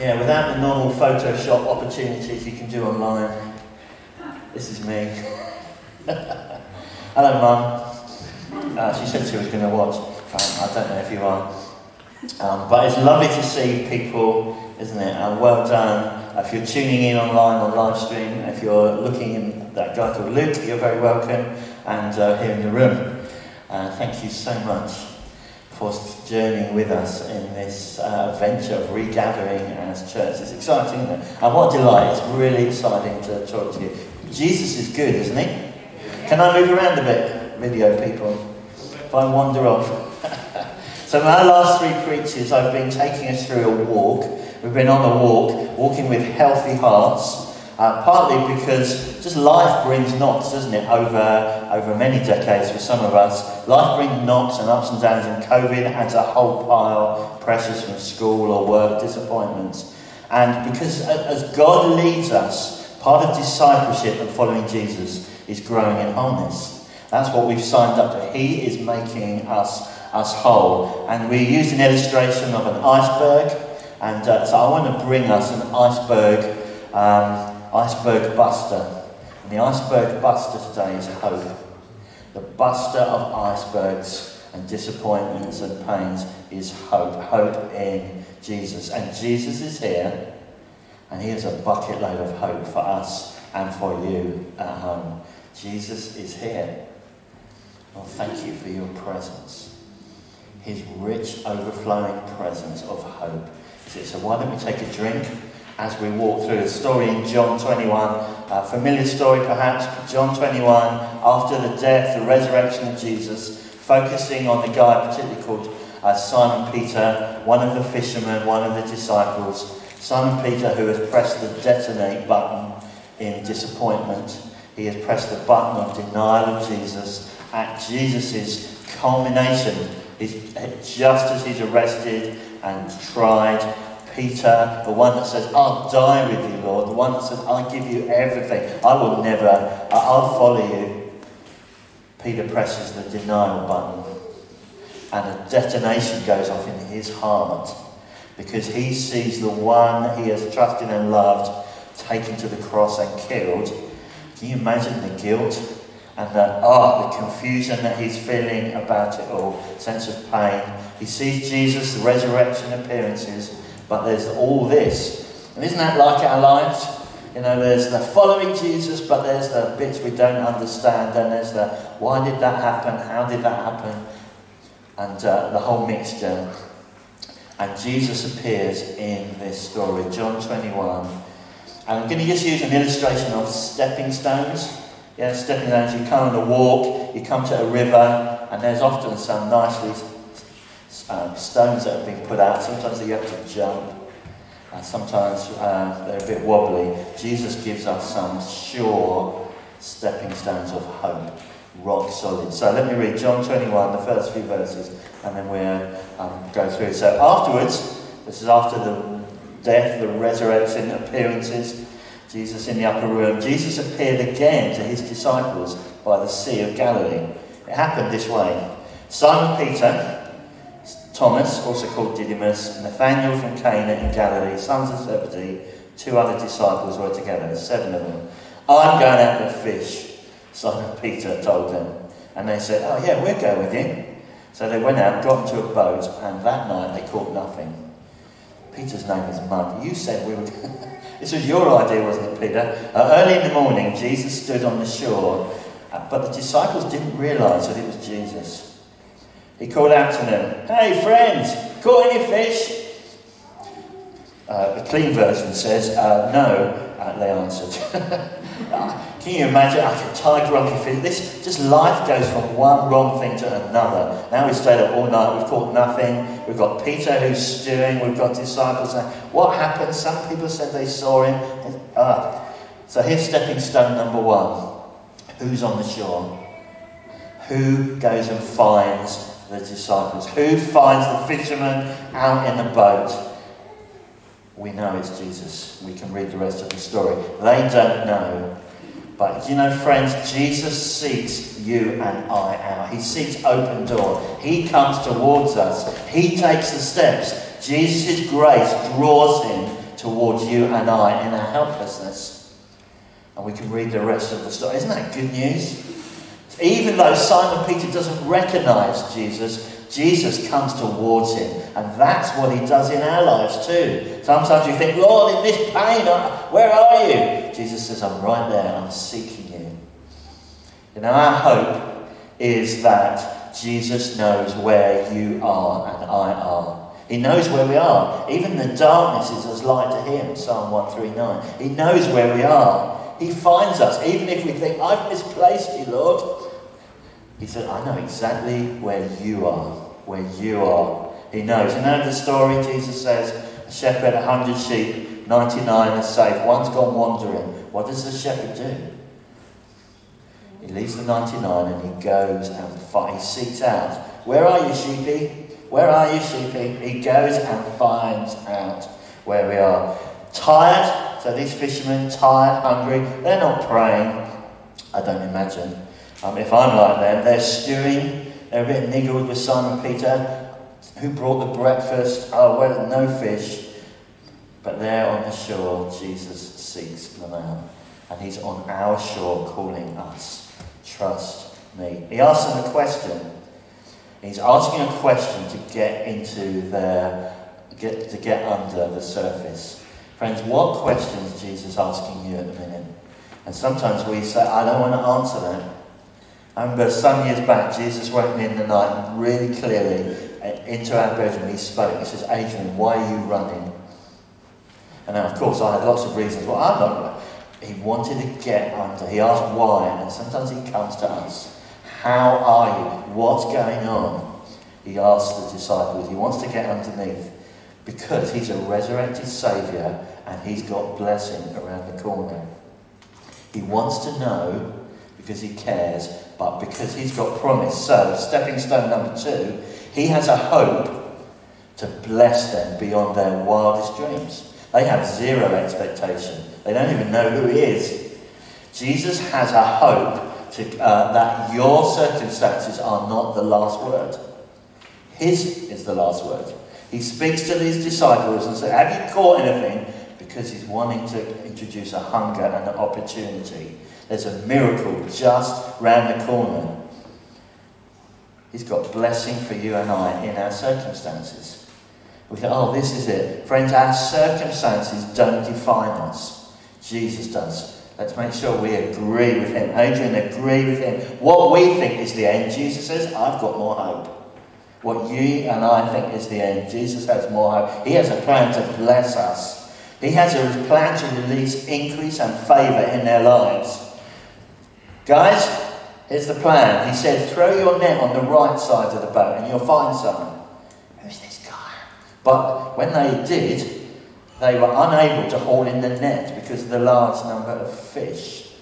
Yeah, without the normal Photoshop opportunities you can do online. This is me. Hello, Mum. Uh, she said she was going to watch. Um, I don't know if you are. Um, but it's lovely to see people, isn't it? And well done. If you're tuning in online on live stream, if you're looking in that guy called Luke, you're very welcome. And uh, here in the room, uh, thank you so much for journeying with us in this uh, adventure of regathering as church. It's exciting, isn't it? And what a delight. It's really exciting to talk to you. Jesus is good, isn't he? Can I move around a bit, video people? If I wander off. so, in our last three preachers, I've been taking us through a walk. We've been on a walk, walking with healthy hearts. Uh, partly because just life brings knocks, doesn't it, over, over many decades for some of us. Life brings knocks and ups and downs, and COVID adds a whole pile pressures from school or work, disappointments. And because as God leads us, part of discipleship and following Jesus is growing in wholeness. That's what we've signed up to. He is making us, us whole. And we use an illustration of an iceberg. And uh, so I want to bring us an iceberg um, iceberg buster. And the iceberg buster today is hope. The buster of icebergs and disappointments and pains is hope. Hope in Jesus. And Jesus is here, and he has a bucket load of hope for us and for you at home. Jesus is here. Well, thank you for your presence. His rich, overflowing presence of hope. So why don't we take a drink? As we walk through the story in John 21. A familiar story perhaps, John 21, after the death, the resurrection of Jesus, focusing on the guy particularly called uh, Simon Peter, one of the fishermen, one of the disciples. Simon Peter, who has pressed the detonate button in disappointment. He has pressed the button of denial of Jesus at Jesus' culmination. He's, just as he's arrested and tried Peter, the one that says, I'll die with you, Lord, the one that says, I'll give you everything, I will never, I'll follow you. Peter presses the denial button, and a detonation goes off in his heart because he sees the one he has trusted and loved taken to the cross and killed. Can you imagine the guilt and the, oh, the confusion that he's feeling about it all, sense of pain? He sees Jesus, the resurrection appearances, but there's all this. And isn't that like our lives? You know, there's the following Jesus, but there's the bits we don't understand, and there's the why did that happen? How did that happen? And uh, the whole mixture. And Jesus appears in this story, John 21. And I'm going to just use an illustration of stepping stones. Yeah, stepping stones. You come on a walk, you come to a river, and there's often some nicely um, stones that have been put out. Sometimes you have to jump. Uh, sometimes uh, they're a bit wobbly. Jesus gives us some sure stepping stones of hope, rock solid. So let me read John 21, the first few verses, and then we'll um, go through. it. So afterwards, this is after the death, the resurrection, appearances, Jesus in the upper room. Jesus appeared again to his disciples by the Sea of Galilee. It happened this way. Simon Peter, Thomas, also called Didymus, Nathanael from Cana in Galilee, sons of Zebedee, two other disciples were together, seven of them. I'm going out to fish, Simon Peter told them. And they said, Oh, yeah, we'll go with you. So they went out, got into a boat, and that night they caught nothing. Peter's name is Mud. You said we would. this was your idea, wasn't it, Peter? Uh, early in the morning, Jesus stood on the shore, uh, but the disciples didn't realize that it was Jesus. He called out to them, Hey friends, caught any fish? Uh, the clean version says, uh, No, uh, they answered. Can you imagine after a tiger grumpy fish? This just life goes from one wrong thing to another. Now we stayed up all night, we've caught nothing. We've got Peter who's stewing, we've got disciples saying, What happened? Some people said they saw him. Ah. So here's stepping stone number one. Who's on the shore? Who goes and finds the disciples. Who finds the fishermen out in the boat? We know it's Jesus. We can read the rest of the story. They don't know. But you know, friends, Jesus seeks you and I out. He seeks open door. He comes towards us. He takes the steps. Jesus' grace draws him towards you and I in our helplessness. And we can read the rest of the story. Isn't that good news? Even though Simon Peter doesn't recognize Jesus, Jesus comes towards him. And that's what he does in our lives too. Sometimes you think, Lord, in this pain, where are you? Jesus says, I'm right there, I'm seeking you. You know, our hope is that Jesus knows where you are and I are. He knows where we are. Even the darkness is as light to him, Psalm 139. He knows where we are. He finds us, even if we think, I've misplaced you, Lord. He said, I know exactly where you are, where you are. He knows. You know the story Jesus says, a shepherd, a hundred sheep, 99 are safe, one's gone wandering. What does the shepherd do? He leaves the 99 and he goes and fight. He seeks out, where are you, sheepy? Where are you, sheepy? He goes and finds out where we are. Tired, so these fishermen, tired, hungry, they're not praying, I don't imagine. Um, if I'm like them, they're stewing, they're a bit niggled with Simon Peter, who brought the breakfast. Oh, well, no fish. But there on the shore, Jesus seeks them out. And he's on our shore calling us. Trust me. He asks them a question. He's asking a question to get into their, get, to get under the surface. Friends, what questions Jesus asking you at the minute? And sometimes we say, I don't want to answer that. I remember some years back, Jesus woke me in the night really clearly uh, into our bedroom he spoke. He says, Adrian, why are you running? And then, of course, I had lots of reasons. Well, I'm not running. He wanted to get under. He asked why, and sometimes he comes to us. How are you? What's going on? He asks the disciples. He wants to get underneath because he's a resurrected Saviour and he's got blessing around the corner. He wants to know because he cares, but because he's got promise. So, stepping stone number two, he has a hope to bless them beyond their wildest dreams. They have zero expectation. They don't even know who he is. Jesus has a hope to, uh, that your circumstances are not the last word. His is the last word. He speaks to his disciples and says, Have you caught anything? Because he's wanting to introduce a hunger and an opportunity there's a miracle just round the corner. He's got blessing for you and I in our circumstances. We think, oh, this is it. Friends, our circumstances don't define us. Jesus does. Let's make sure we agree with him. Adrian, agree with him. What we think is the end, Jesus says, I've got more hope. What you and I think is the end, Jesus has more hope. He has a plan to bless us. He has a plan to release increase and favour in their lives. Guys, here's the plan. He said, throw your net on the right side of the boat and you'll find someone. Who's this guy? But when they did, they were unable to haul in the net because of the large number of fish.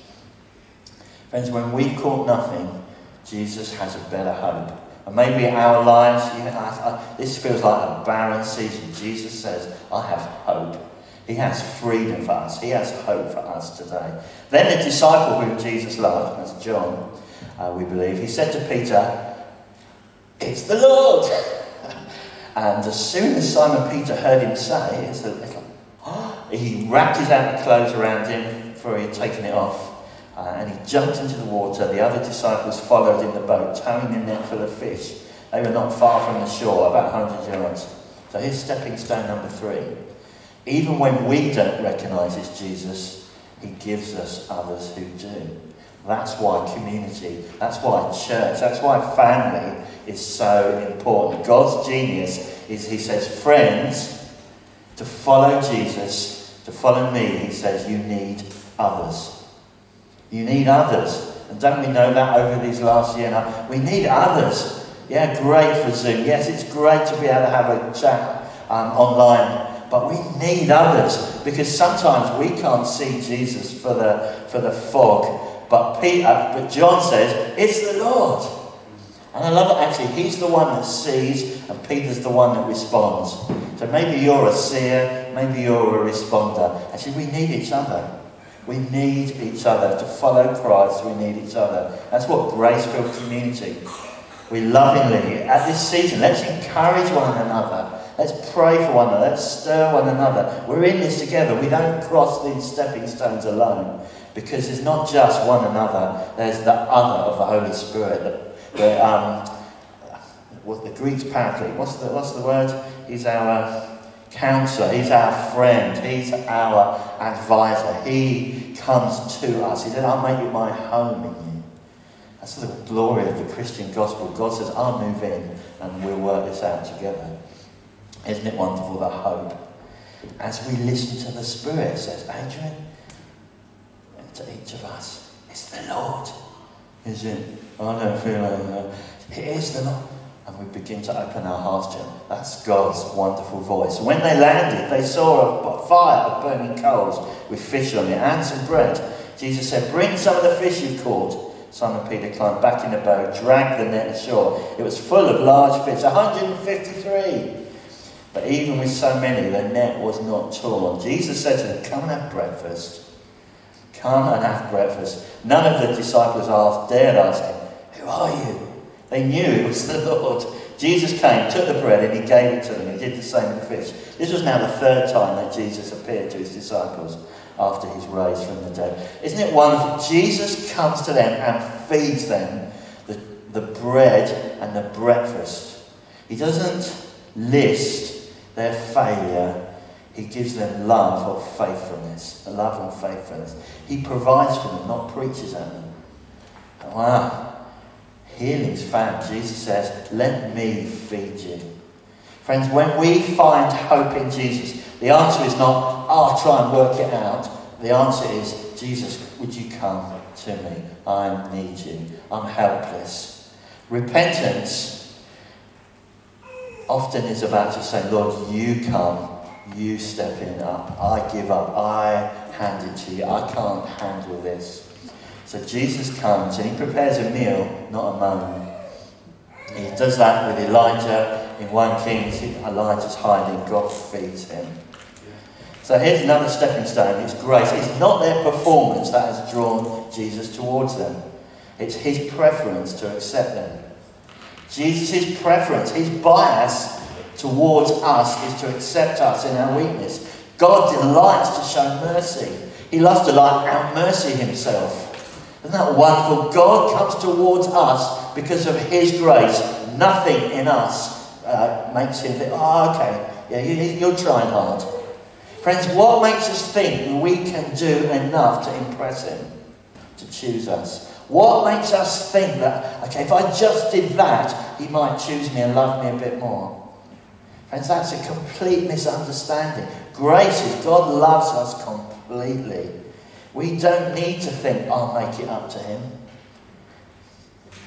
Friends, when we've caught nothing, Jesus has a better hope. And maybe our lives, you know, I, I, this feels like a barren season. Jesus says, I have hope. He has freedom for us. He has hope for us today. Then the disciple whom Jesus loved, as John, uh, we believe, he said to Peter, It's the Lord. and as soon as Simon Peter heard him say, it's little, he wrapped his outer clothes around him, for he had taken it off. Uh, and he jumped into the water. The other disciples followed in the boat, towing a net full of fish. They were not far from the shore, about 100 yards. So here's stepping stone number three. Even when we don't recognize it's Jesus, he gives us others who do. That's why community, that's why church, that's why family is so important. God's genius is he says, friends, to follow Jesus, to follow me, he says, you need others. You need others. And don't we know that over these last year now? We need others. Yeah, great for Zoom. Yes, it's great to be able to have a chat um, online but we need others because sometimes we can't see Jesus for the, for the fog. But, Peter, but John says, it's the Lord. And I love it actually. He's the one that sees, and Peter's the one that responds. So maybe you're a seer, maybe you're a responder. Actually, we need each other. We need each other. To follow Christ, we need each other. That's what grace filled community. We lovingly, at this season, let's encourage one another Let's pray for one another. Let's stir one another. We're in this together. We don't cross these stepping stones alone because it's not just one another, there's the other of the Holy Spirit. The, the, um, what the Greek's paraclete. What's the, what's the word? He's our counselor. He's our friend. He's our advisor. He comes to us. He said, I'll make you my home in you. That's the glory of the Christian gospel. God says, I'll move in and we'll work this out together. Isn't it wonderful, the hope? As we listen to the Spirit, says Adrian, and to each of us, it's the Lord. Is it? Oh, I don't feel like that. It is the Lord. And we begin to open our hearts to Him. That's God's wonderful voice. When they landed, they saw a fire of burning coals with fish on it and some bread. Jesus said, Bring some of the fish you've caught. Simon Peter climbed back in the boat, dragged the net ashore. It was full of large fish, 153. But even with so many, the net was not torn. Jesus said to them, Come and have breakfast. Come and have breakfast. None of the disciples asked, dared ask him, Who are you? They knew it was the Lord. Jesus came, took the bread, and he gave it to them. He did the same with the fish. This was now the third time that Jesus appeared to his disciples after he's raised from the dead. Isn't it wonderful? Jesus comes to them and feeds them the, the bread and the breakfast. He doesn't list their failure. He gives them love of faithfulness, a love and faithfulness. He provides for them, not preaches at them. Wow. Healing's found. Jesus says, Let me feed you. Friends, when we find hope in Jesus, the answer is not, I'll try and work it out. The answer is, Jesus, would you come to me? I need you. I'm helpless. Repentance often is about just saying, Lord, you come, you step in up, I give up, I hand it to you, I can't handle this. So Jesus comes and he prepares a meal, not a moment. He does that with Elijah in 1 Kings. Elijah's hiding, God feeds him. So here's another stepping stone. It's grace. It's not their performance that has drawn Jesus towards them. It's his preference to accept them. Jesus' preference, his bias towards us is to accept us in our weakness. God delights to show mercy. He loves to like out mercy himself. Isn't that wonderful? God comes towards us because of his grace. Nothing in us uh, makes him think, oh, okay, yeah, you, are trying hard. Friends, what makes us think we can do enough to impress him, to choose us? What makes us think that, okay, if I just did that, he might choose me and love me a bit more? Friends, that's a complete misunderstanding. Grace is God loves us completely. We don't need to think, I'll make it up to him.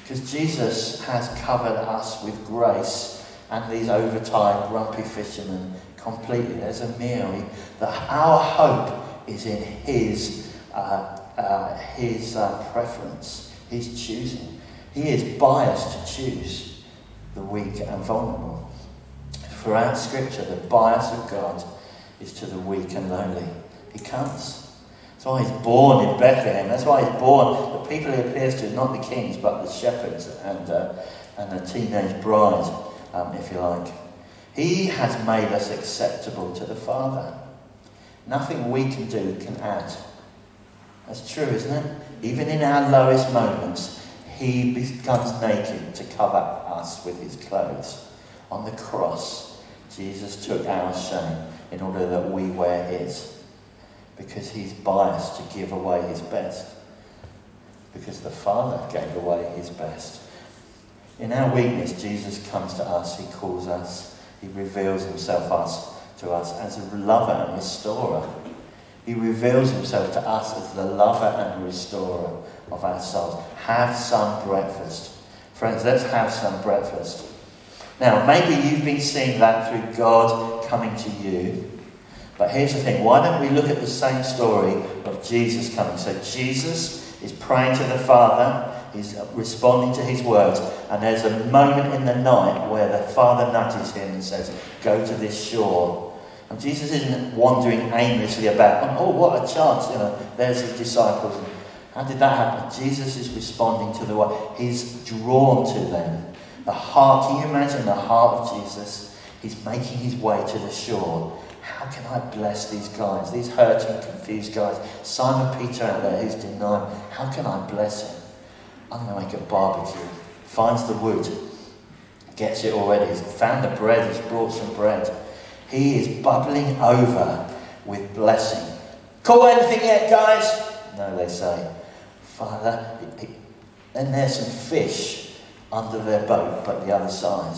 Because Jesus has covered us with grace and these overtired, grumpy fishermen completely. There's a meal. That our hope is in his, uh, uh, his uh, preference, his choosing. He is biased to choose the weak and vulnerable. Throughout Scripture, the bias of God is to the weak and lonely. He comes. That's why he's born in Bethlehem. That's why he's born. The people he appears to, not the kings, but the shepherds and, uh, and the teenage bride, um, if you like. He has made us acceptable to the Father. Nothing we can do can add. That's true, isn't it? Even in our lowest moments, he becomes naked to cover us with his clothes. On the cross, Jesus took our shame in order that we wear his because he's biased to give away his best. Because the Father gave away his best. In our weakness, Jesus comes to us, he calls us, he reveals himself us to us as a lover and restorer. He reveals himself to us as the lover and restorer of our souls. Have some breakfast. Friends, let's have some breakfast. Now, maybe you've been seeing that through God coming to you but here's the thing why don't we look at the same story of Jesus coming? So Jesus is praying to the Father, he's responding to his words, and there's a moment in the night where the Father nudges him and says, Go to this shore. And Jesus isn't wandering aimlessly about, oh, oh, what a chance, you know, there's his disciples. How did that happen? Jesus is responding to the word. He's drawn to them. The heart, can you imagine the heart of Jesus? He's making his way to the shore. How can I bless these guys, these hurting, confused guys? Simon Peter out there who's denying. How can I bless him? I'm going to make a barbecue. Finds the wood, gets it already. He's found the bread, he's brought some bread. He is bubbling over with blessing. Call anything yet, guys? No, they say. Father, then there's some fish under their boat, but the other side.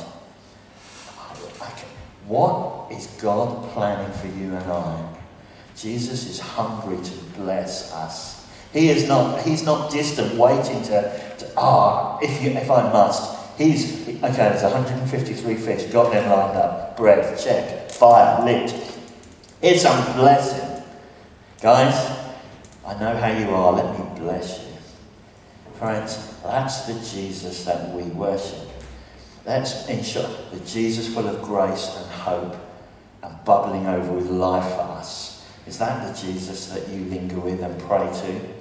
What is God planning for you and I? Jesus is hungry to bless us. He is not, he's not distant, waiting to, to ah, if, you, if I must. He's, okay, there's 153 fish, got them lined up. Bread, check. Fire, lit. It's a blessing. Guys, I know how you are. Let me bless you. Friends, that's the Jesus that we worship. Let's ensure the Jesus full of grace and hope and bubbling over with life for us. Is that the Jesus that you linger with and pray to?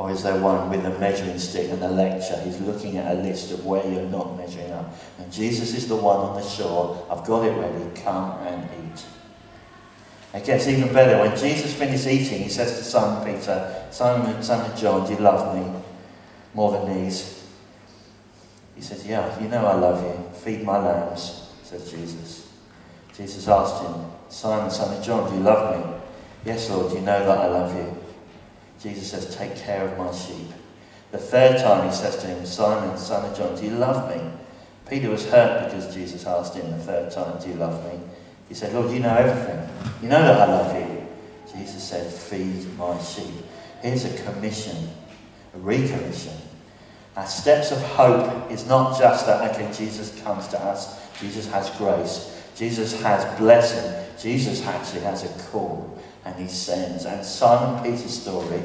Or is there one with a measuring stick and a lecture? He's looking at a list of where you're not measuring up. And Jesus is the one on the shore. I've got it ready. Come and eat. It gets even better. When Jesus finished eating, he says to Simon Peter, Simon, of John, do you love me more than these? He says, Yeah, you know I love you. Feed my lambs, says Jesus. Jesus asked him, Simon, of John, do you love me? Yes, Lord, you know that I love you. Jesus says, Take care of my sheep. The third time he says to him, Simon, son of John, do you love me? Peter was hurt because Jesus asked him the third time, Do you love me? He said, Lord, you know everything. You know that I love you. Jesus said, Feed my sheep. Here's a commission, a recommission. Our steps of hope is not just that, okay, Jesus comes to us, Jesus has grace, Jesus has blessing, Jesus actually has a call and he sends. And Simon Peter's story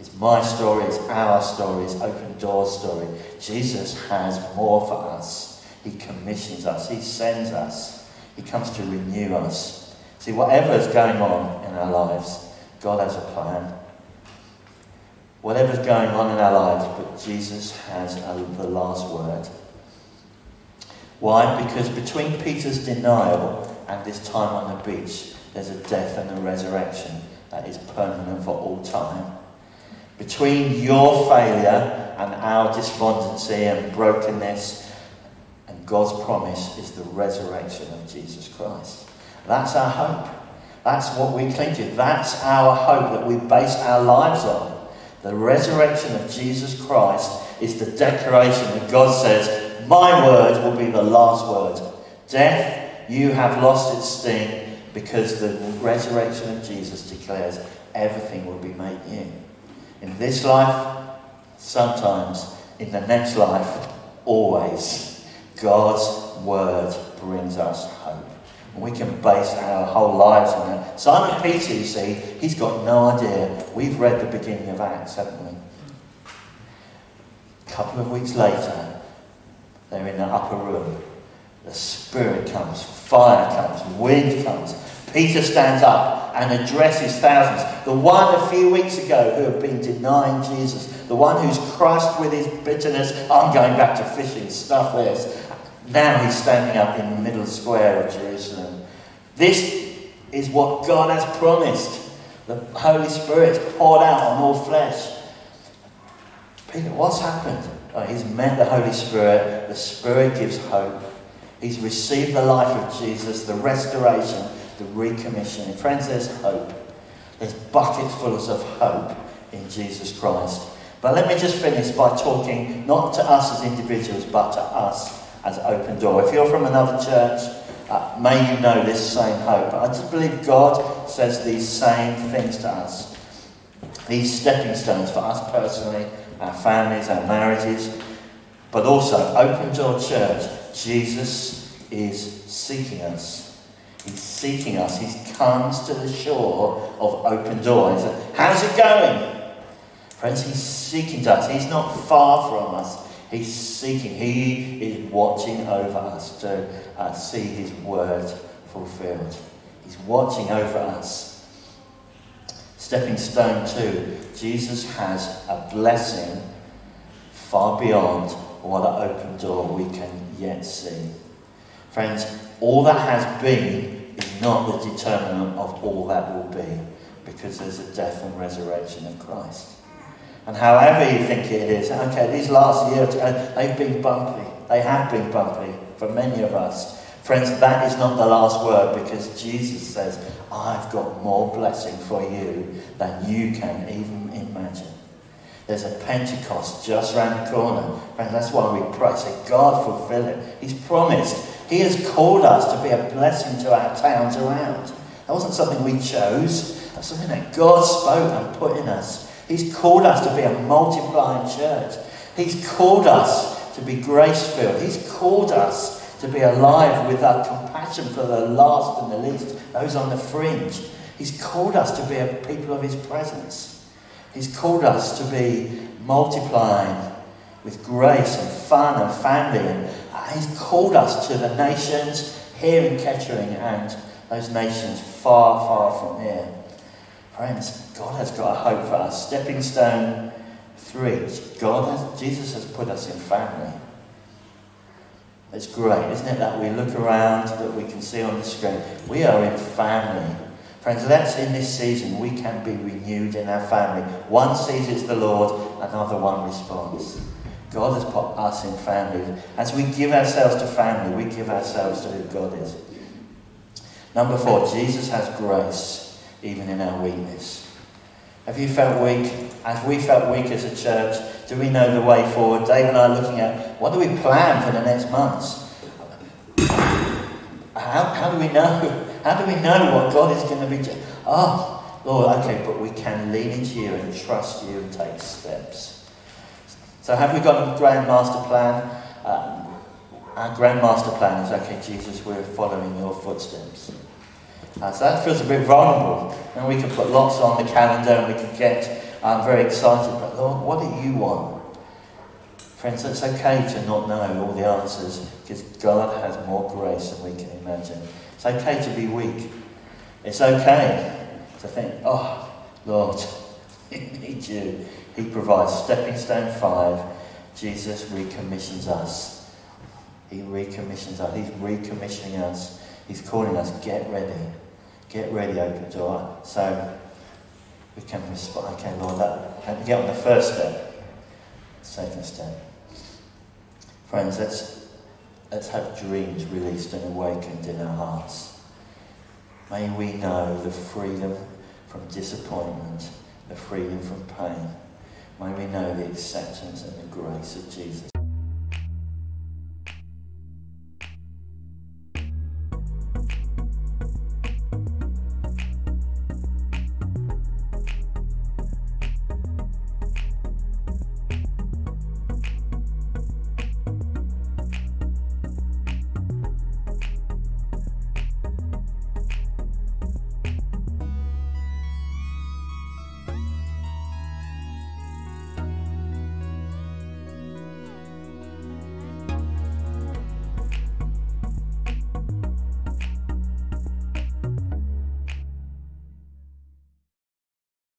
is my story, it's our story, it's open door story. Jesus has more for us. He commissions us, he sends us, he comes to renew us. See, whatever is going on in our lives, God has a plan. Whatever's going on in our lives, but Jesus has a, the last word. Why? Because between Peter's denial and this time on the beach, there's a death and a resurrection that is permanent for all time. Between your failure and our despondency and brokenness and God's promise is the resurrection of Jesus Christ. That's our hope. That's what we cling to. That's our hope that we base our lives on. The resurrection of Jesus Christ is the declaration that God says, My word will be the last word. Death, you have lost its sting because the resurrection of Jesus declares everything will be made new. In this life, sometimes, in the next life, always, God's word brings us hope. We can base our whole lives on that. Simon Peter, you see, he's got no idea. We've read the beginning of Acts, haven't we? A couple of weeks later, they're in the upper room. The Spirit comes, fire comes, wind comes. Peter stands up and addresses thousands. The one a few weeks ago who had been denying Jesus, the one who's crushed with his bitterness, I'm going back to fishing, stuff this. Now he's standing up in the middle square of Jerusalem. This is what God has promised. The Holy Spirit poured out on all flesh. Peter, what's happened? Oh, he's met the Holy Spirit. The Spirit gives hope. He's received the life of Jesus, the restoration, the recommissioning. Friends, there's hope. There's buckets full of hope in Jesus Christ. But let me just finish by talking not to us as individuals, but to us as open door. If you're from another church, uh, may you know this same hope. I just believe God says these same things to us. These stepping stones for us personally, our families, our marriages, but also Open Door Church. Jesus is seeking us. He's seeking us. He comes to the shore of Open Door. He says, How's it going? Friends, he's seeking us. He's not far from us. He's seeking, He is watching over us to uh, see His word fulfilled. He's watching over us. Stepping stone two, Jesus has a blessing far beyond what an open door we can yet see. Friends, all that has been is not the determinant of all that will be, because there's a death and resurrection of Christ. And however you think it is, okay, these last years, uh, they've been bumpy. They have been bumpy for many of us. Friends, that is not the last word because Jesus says, I've got more blessing for you than you can even imagine. There's a Pentecost just around the corner. Friends, that's why we pray. Say, God, fulfill it. He's promised. He has called us to be a blessing to our towns around. That wasn't something we chose. That's something that God spoke and put in us. He's called us to be a multiplying church. He's called us to be grace filled. He's called us to be alive with that compassion for the last and the least, those on the fringe. He's called us to be a people of His presence. He's called us to be multiplying with grace and fun and family. And uh, He's called us to the nations here in Kettering and those nations far, far from here. Friends, God has got a hope for us. Stepping stone three. God has, Jesus has put us in family. It's great, isn't it, that we look around, that we can see on the screen. We are in family. Friends, let's in this season we can be renewed in our family. One sees it's the Lord, another one responds. God has put us in family. As we give ourselves to family, we give ourselves to who God is. Number four, Jesus has grace even in our weakness. Have you felt weak? Have we felt weak as a church? Do we know the way forward? Dave and I are looking at what do we plan for the next months? How, how do we know? How do we know what God is going to be? doing? Oh, Lord, okay, but we can lean into you and trust you and take steps. So, have we got a grand master plan? Um, our grand master plan is okay, Jesus, we're following your footsteps. Uh, so that feels a bit vulnerable. And we can put lots on the calendar and we can get I'm very excited, but Lord, what do you want? Friends, it's okay to not know all the answers because God has more grace than we can imagine. It's okay to be weak. It's okay to think, oh, Lord, I need you. He provides. Stepping stone five, Jesus recommissions us. He recommissions us. He's recommissioning us. He's calling us, get ready. Get ready, open door. So we can respond. Okay, Lord, that, get on the first step, second step. Friends, let's, let's have dreams released and awakened in our hearts. May we know the freedom from disappointment, the freedom from pain. May we know the acceptance and the grace of Jesus.